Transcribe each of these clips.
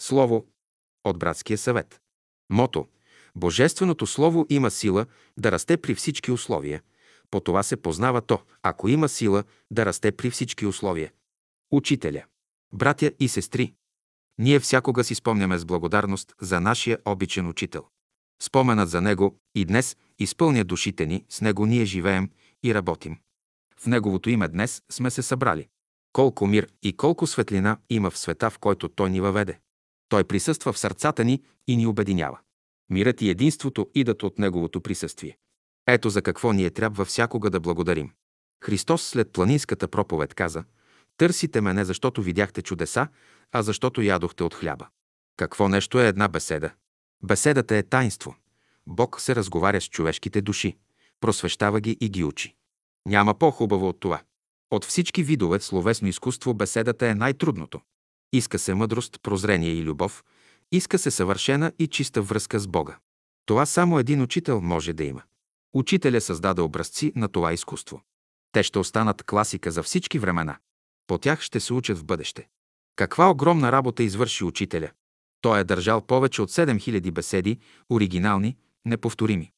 Слово от братския съвет. Мото. Божественото Слово има сила да расте при всички условия. По това се познава то, ако има сила да расте при всички условия. Учителя. Братя и сестри, ние всякога си спомняме с благодарност за нашия обичен учител. Споменът за него и днес изпълня душите ни, с него ние живеем и работим. В неговото име днес сме се събрали. Колко мир и колко светлина има в света, в който той ни въведе. Той присъства в сърцата ни и ни обединява. Мирът и единството идат от неговото присъствие. Ето за какво ние трябва всякога да благодарим. Христос след планинската проповед каза «Търсите ме не защото видяхте чудеса, а защото ядохте от хляба». Какво нещо е една беседа? Беседата е таинство. Бог се разговаря с човешките души, просвещава ги и ги учи. Няма по-хубаво от това. От всички видове словесно изкуство беседата е най-трудното. Иска се мъдрост, прозрение и любов, иска се съвършена и чиста връзка с Бога. Това само един учител може да има. Учителя създаде образци на това изкуство. Те ще останат класика за всички времена. По тях ще се учат в бъдеще. Каква огромна работа извърши учителя. Той е държал повече от 7000 беседи, оригинални, неповторими.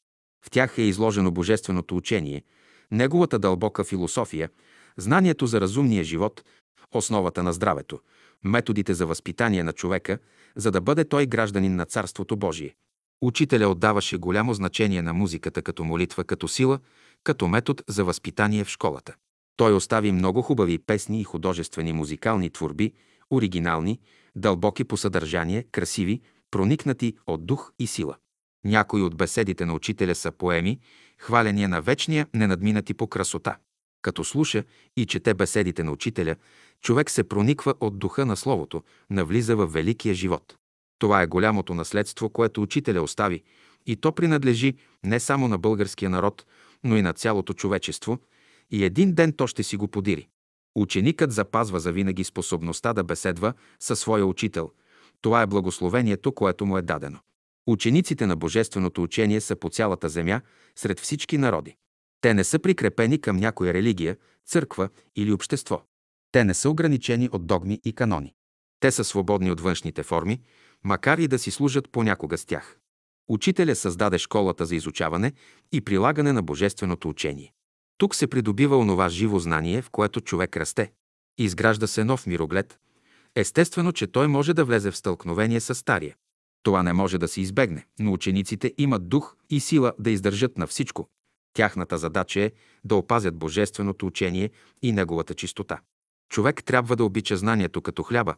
В тях е изложено божественото учение, неговата дълбока философия, знанието за разумния живот, основата на здравето, методите за възпитание на човека, за да бъде той гражданин на Царството Божие. Учителя отдаваше голямо значение на музиката като молитва, като сила, като метод за възпитание в школата. Той остави много хубави песни и художествени музикални творби, оригинални, дълбоки по съдържание, красиви, проникнати от дух и сила. Някои от беседите на учителя са поеми, хваления на вечния, ненадминати по красота. Като слуша и чете беседите на учителя, човек се прониква от духа на Словото, навлиза в великия живот. Това е голямото наследство, което учителя остави, и то принадлежи не само на българския народ, но и на цялото човечество, и един ден то ще си го подири. Ученикът запазва завинаги способността да беседва със своя учител. Това е благословението, което му е дадено. Учениците на Божественото учение са по цялата земя, сред всички народи. Те не са прикрепени към някоя религия, църква или общество. Те не са ограничени от догми и канони. Те са свободни от външните форми, макар и да си служат понякога с тях. Учителя създаде школата за изучаване и прилагане на Божественото учение. Тук се придобива онова живо знание, в което човек расте. Изгражда се нов мироглед. Естествено, че той може да влезе в стълкновение с стария. Това не може да се избегне, но учениците имат дух и сила да издържат на всичко. Тяхната задача е да опазят божественото учение и неговата чистота. Човек трябва да обича знанието като хляба,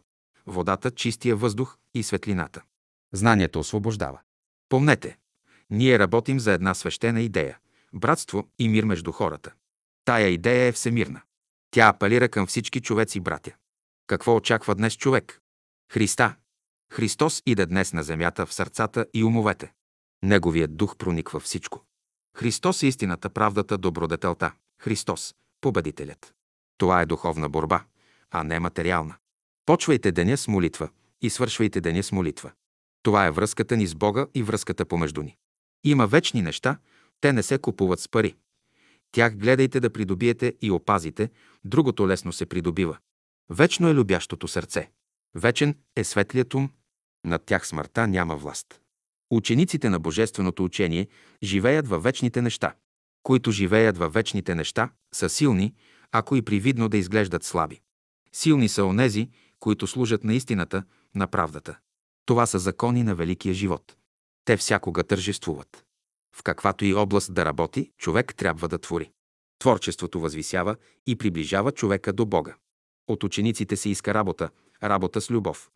водата, чистия въздух и светлината. Знанието освобождава. Помнете, ние работим за една свещена идея – братство и мир между хората. Тая идея е всемирна. Тя апелира към всички човеци братя. Какво очаква днес човек? Христа. Христос иде днес на земята в сърцата и умовете. Неговият дух прониква всичко. Христос е истината, правдата, добродетелта. Христос – победителят. Това е духовна борба, а не материална. Почвайте деня с молитва и свършвайте деня с молитва. Това е връзката ни с Бога и връзката помежду ни. Има вечни неща, те не се купуват с пари. Тях гледайте да придобиете и опазите, другото лесно се придобива. Вечно е любящото сърце. Вечен е светлият ум, над тях смъртта няма власт. Учениците на Божественото учение живеят във вечните неща. Които живеят във вечните неща, са силни, ако и привидно да изглеждат слаби. Силни са онези, които служат на истината, на правдата. Това са закони на великия живот. Те всякога тържествуват. В каквато и област да работи, човек трябва да твори. Творчеството възвисява и приближава човека до Бога. От учениците се иска работа, работа с любов.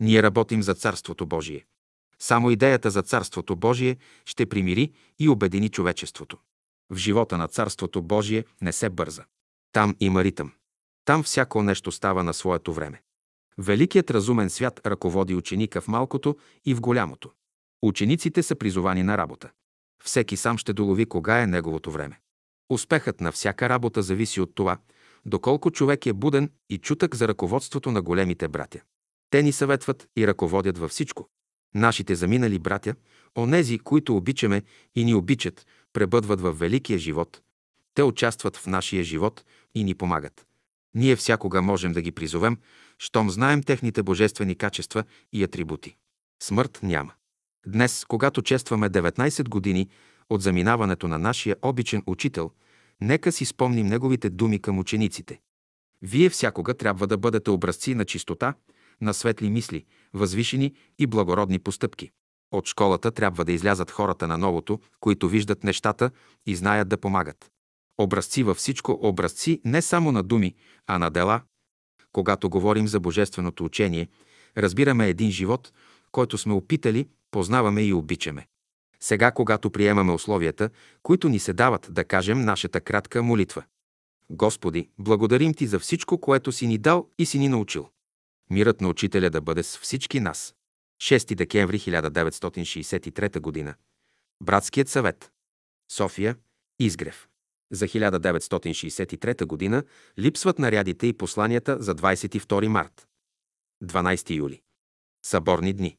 Ние работим за Царството Божие. Само идеята за Царството Божие ще примири и обедини човечеството. В живота на Царството Божие не се бърза. Там има ритъм. Там всяко нещо става на своето време. Великият разумен свят ръководи ученика в малкото и в голямото. Учениците са призовани на работа. Всеки сам ще долови кога е неговото време. Успехът на всяка работа зависи от това, доколко човек е буден и чутък за ръководството на големите братя. Те ни съветват и ръководят във всичко. Нашите заминали братя, онези, които обичаме и ни обичат, пребъдват в великия живот. Те участват в нашия живот и ни помагат. Ние всякога можем да ги призовем, щом знаем техните божествени качества и атрибути. Смърт няма. Днес, когато честваме 19 години от заминаването на нашия обичен учител, нека си спомним неговите думи към учениците. Вие всякога трябва да бъдете образци на чистота, на светли мисли, възвишени и благородни постъпки. От школата трябва да излязат хората на новото, които виждат нещата и знаят да помагат. Образци във всичко, образци не само на думи, а на дела. Когато говорим за божественото учение, разбираме един живот, който сме опитали, познаваме и обичаме. Сега, когато приемаме условията, които ни се дават, да кажем нашата кратка молитва. Господи, благодарим Ти за всичко, което си ни дал и си ни научил. Мирът на учителя да бъде с всички нас. 6 декември 1963 г. Братският съвет. София. Изгрев. За 1963 г. липсват нарядите и посланията за 22 март. 12 юли. Съборни дни.